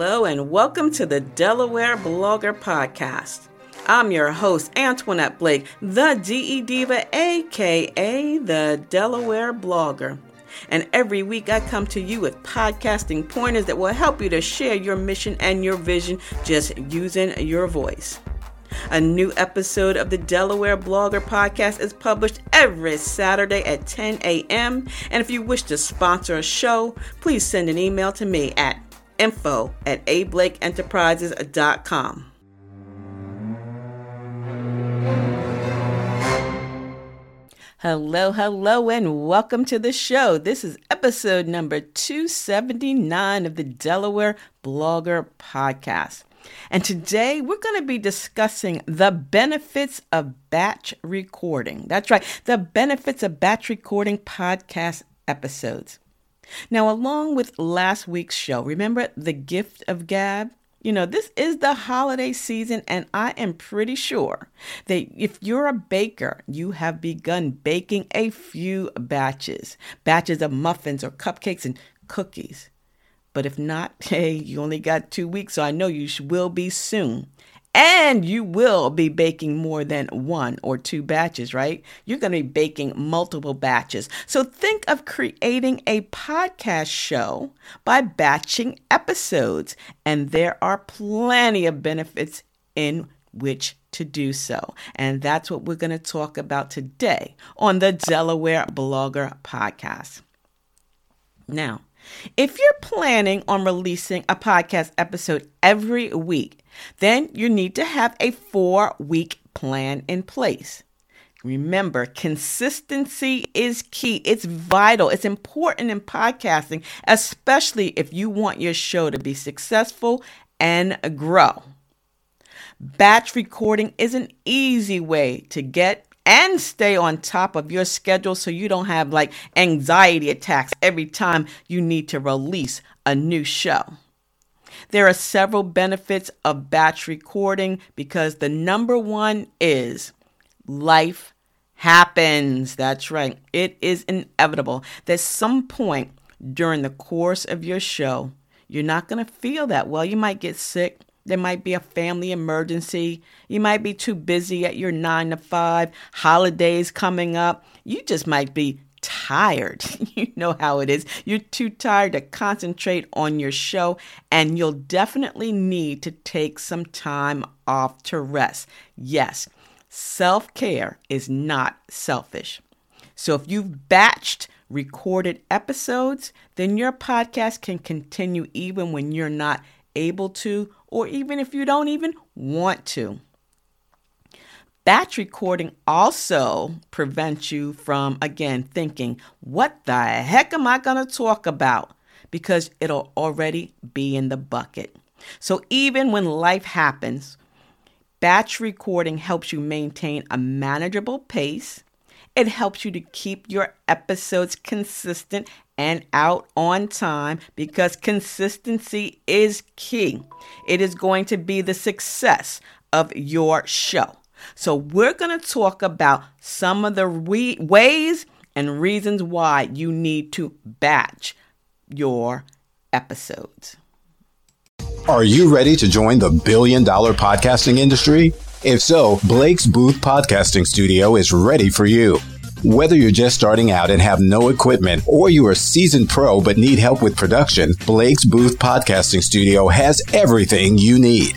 Hello, and welcome to the Delaware Blogger Podcast. I'm your host, Antoinette Blake, the DE Diva, aka the Delaware Blogger. And every week I come to you with podcasting pointers that will help you to share your mission and your vision just using your voice. A new episode of the Delaware Blogger Podcast is published every Saturday at 10 a.m. And if you wish to sponsor a show, please send an email to me at info at ablakeenterprises.com. Hello, hello, and welcome to the show. This is episode number 279 of the Delaware Blogger Podcast. And today we're going to be discussing the benefits of batch recording. That's right, the benefits of batch recording podcast episodes. Now, along with last week's show, remember the gift of gab? You know, this is the holiday season, and I am pretty sure that if you're a baker, you have begun baking a few batches batches of muffins or cupcakes and cookies. But if not, hey, you only got two weeks, so I know you will be soon. And you will be baking more than one or two batches, right? You're going to be baking multiple batches. So think of creating a podcast show by batching episodes. And there are plenty of benefits in which to do so. And that's what we're going to talk about today on the Delaware Blogger Podcast. Now, if you're planning on releasing a podcast episode every week, then you need to have a four week plan in place. Remember, consistency is key. It's vital. It's important in podcasting, especially if you want your show to be successful and grow. Batch recording is an easy way to get and stay on top of your schedule so you don't have like anxiety attacks every time you need to release a new show. There are several benefits of batch recording because the number one is life happens. That's right. It is inevitable that some point during the course of your show, you're not going to feel that well. You might get sick. There might be a family emergency. You might be too busy at your nine to five, holidays coming up. You just might be tired. you know how it is. You're too tired to concentrate on your show, and you'll definitely need to take some time off to rest. Yes, self care is not selfish. So if you've batched recorded episodes, then your podcast can continue even when you're not able to or even if you don't even want to. Batch recording also prevents you from, again, thinking, what the heck am I going to talk about? Because it'll already be in the bucket. So even when life happens, batch recording helps you maintain a manageable pace. It helps you to keep your episodes consistent and out on time because consistency is key. It is going to be the success of your show. So, we're going to talk about some of the re- ways and reasons why you need to batch your episodes. Are you ready to join the billion dollar podcasting industry? If so, Blake's Booth Podcasting Studio is ready for you. Whether you're just starting out and have no equipment, or you're a seasoned pro but need help with production, Blake's Booth Podcasting Studio has everything you need.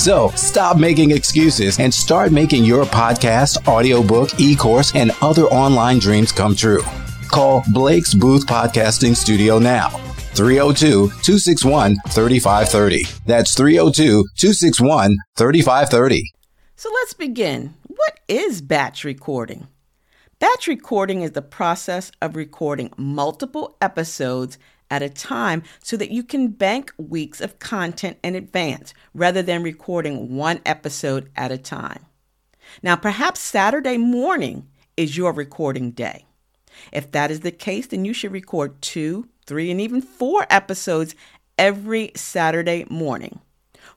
So stop making excuses and start making your podcast, audiobook, e course, and other online dreams come true. Call Blake's Booth Podcasting Studio now. 302 261 3530. That's 302 261 3530. So let's begin. What is batch recording? Batch recording is the process of recording multiple episodes at a time so that you can bank weeks of content in advance rather than recording one episode at a time. Now, perhaps Saturday morning is your recording day. If that is the case, then you should record two, three, and even four episodes every Saturday morning.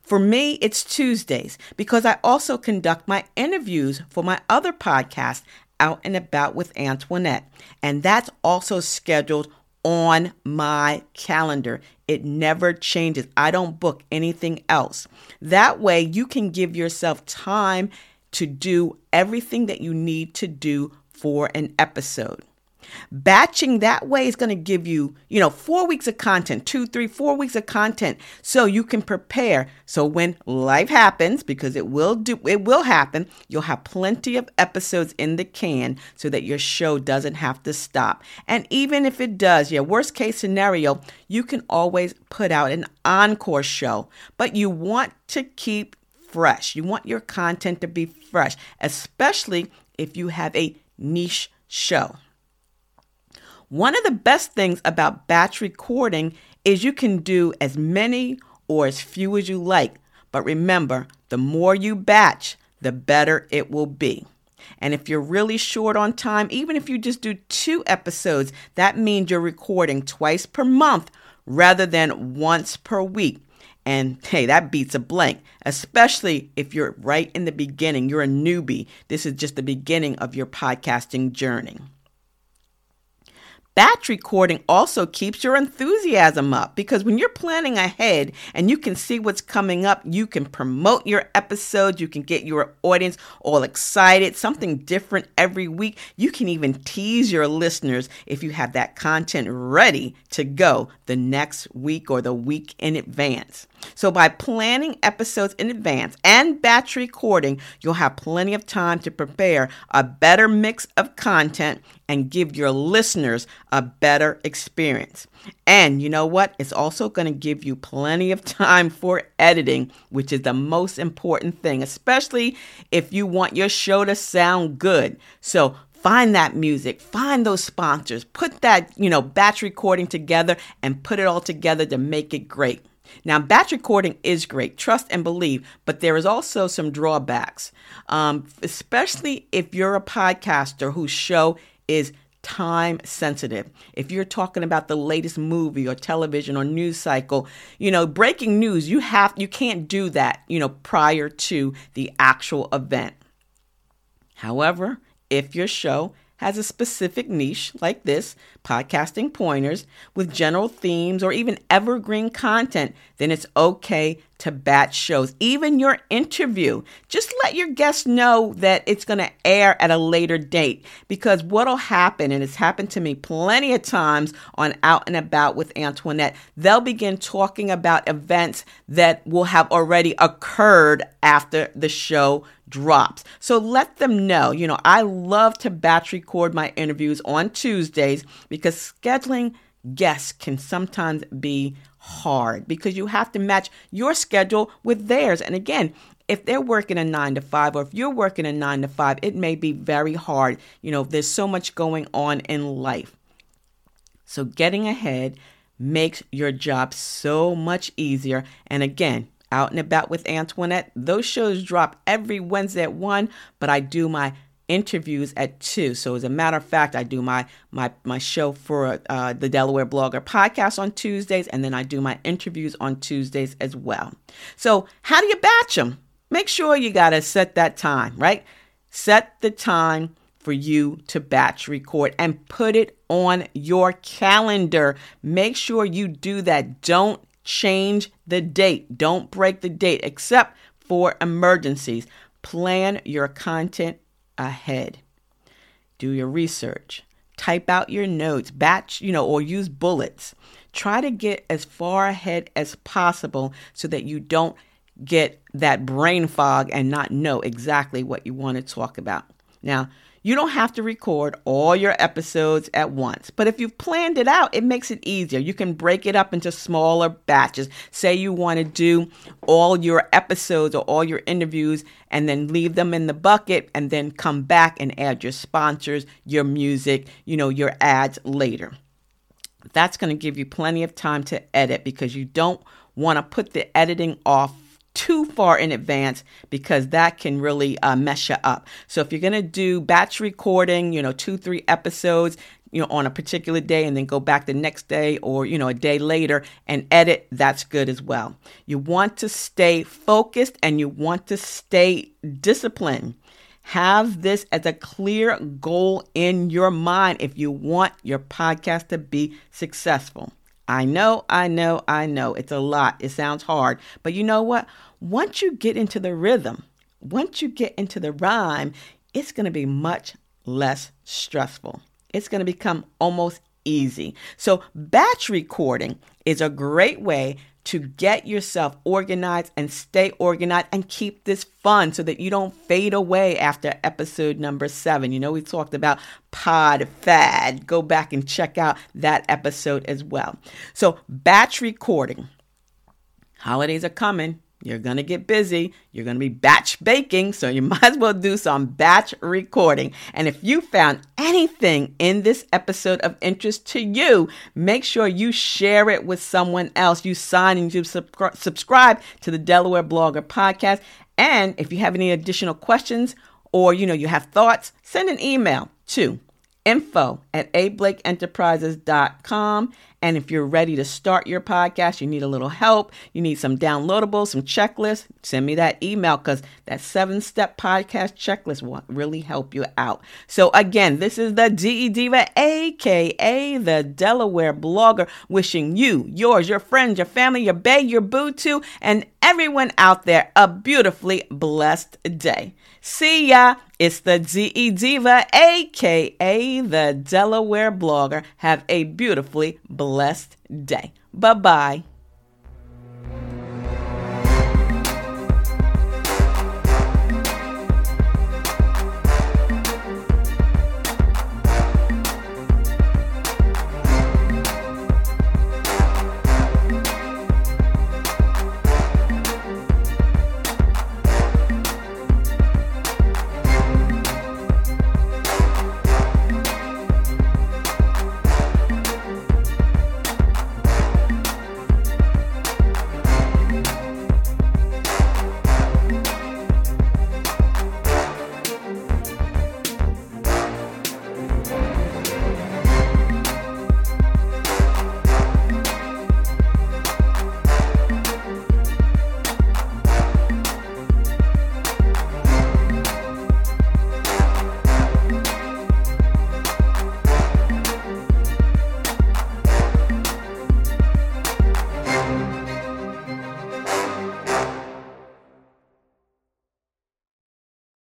For me, it's Tuesdays because I also conduct my interviews for my other podcast, Out and About with Antoinette, and that's also scheduled on my calendar. It never changes. I don't book anything else. That way, you can give yourself time to do everything that you need to do for an episode. Batching that way is going to give you, you know, four weeks of content, two, three, four weeks of content, so you can prepare. So when life happens, because it will do, it will happen, you'll have plenty of episodes in the can, so that your show doesn't have to stop. And even if it does, yeah, worst case scenario, you can always put out an encore show, but you want to keep fresh. You want your content to be fresh, especially if you have a niche show. One of the best things about batch recording is you can do as many or as few as you like. But remember, the more you batch, the better it will be. And if you're really short on time, even if you just do two episodes, that means you're recording twice per month rather than once per week. And hey, that beats a blank, especially if you're right in the beginning. You're a newbie. This is just the beginning of your podcasting journey. Batch recording also keeps your enthusiasm up because when you're planning ahead and you can see what's coming up, you can promote your episodes, you can get your audience all excited, something different every week. You can even tease your listeners if you have that content ready to go the next week or the week in advance. So, by planning episodes in advance and batch recording, you'll have plenty of time to prepare a better mix of content and give your listeners a better experience. And you know what? It's also going to give you plenty of time for editing, which is the most important thing, especially if you want your show to sound good. So, find that music, find those sponsors, put that, you know, batch recording together and put it all together to make it great. Now, batch recording is great, trust and believe, but there is also some drawbacks, um, especially if you're a podcaster whose show is time sensitive. If you're talking about the latest movie or television or news cycle, you know, breaking news, you have you can't do that, you know, prior to the actual event. However, if your show has a specific niche like this, podcasting pointers, with general themes or even evergreen content, then it's okay to batch shows. Even your interview, just let your guests know that it's going to air at a later date because what'll happen, and it's happened to me plenty of times on Out and About with Antoinette, they'll begin talking about events that will have already occurred after the show drops. So let them know. You know, I love to batch record my interviews on Tuesdays because scheduling guests can sometimes be hard because you have to match your schedule with theirs. And again, if they're working a nine to five, or if you're working a nine to five, it may be very hard. You know, there's so much going on in life. So, getting ahead makes your job so much easier. And again, out and About with Antoinette. Those shows drop every Wednesday at 1, but I do my interviews at 2. So as a matter of fact, I do my my my show for uh, the Delaware Blogger podcast on Tuesdays and then I do my interviews on Tuesdays as well. So, how do you batch them? Make sure you got to set that time, right? Set the time for you to batch record and put it on your calendar. Make sure you do that. Don't change the date. Don't break the date except for emergencies. Plan your content ahead. Do your research. Type out your notes, batch, you know, or use bullets. Try to get as far ahead as possible so that you don't get that brain fog and not know exactly what you want to talk about. Now, you don't have to record all your episodes at once, but if you've planned it out, it makes it easier. You can break it up into smaller batches. Say you want to do all your episodes or all your interviews and then leave them in the bucket and then come back and add your sponsors, your music, you know, your ads later. That's going to give you plenty of time to edit because you don't want to put the editing off too far in advance because that can really uh, mess you up. So if you're going to do batch recording, you know, two, three episodes, you know, on a particular day and then go back the next day or, you know, a day later and edit, that's good as well. You want to stay focused and you want to stay disciplined. Have this as a clear goal in your mind if you want your podcast to be successful. I know, I know, I know. It's a lot. It sounds hard. But you know what? Once you get into the rhythm, once you get into the rhyme, it's going to be much less stressful. It's going to become almost easy. So, batch recording is a great way to get yourself organized and stay organized and keep this fun so that you don't fade away after episode number seven. You know, we talked about pod fad. Go back and check out that episode as well. So, batch recording. Holidays are coming. You're going to get busy. You're going to be batch baking, so you might as well do some batch recording. And if you found anything in this episode of interest to you, make sure you share it with someone else. You sign and you subscribe to the Delaware Blogger podcast. And if you have any additional questions or you know you have thoughts, send an email to info at ablakeenterprises.com. And if you're ready to start your podcast, you need a little help, you need some downloadables, some checklists, send me that email because that seven step podcast checklist will really help you out. So, again, this is the DE Diva, aka the Delaware blogger, wishing you, yours, your friends, your family, your bae, your boo too, and everyone out there a beautifully blessed day. See ya. It's the DE Diva, aka the Delaware blogger. Have a beautifully blessed day. Bye bye.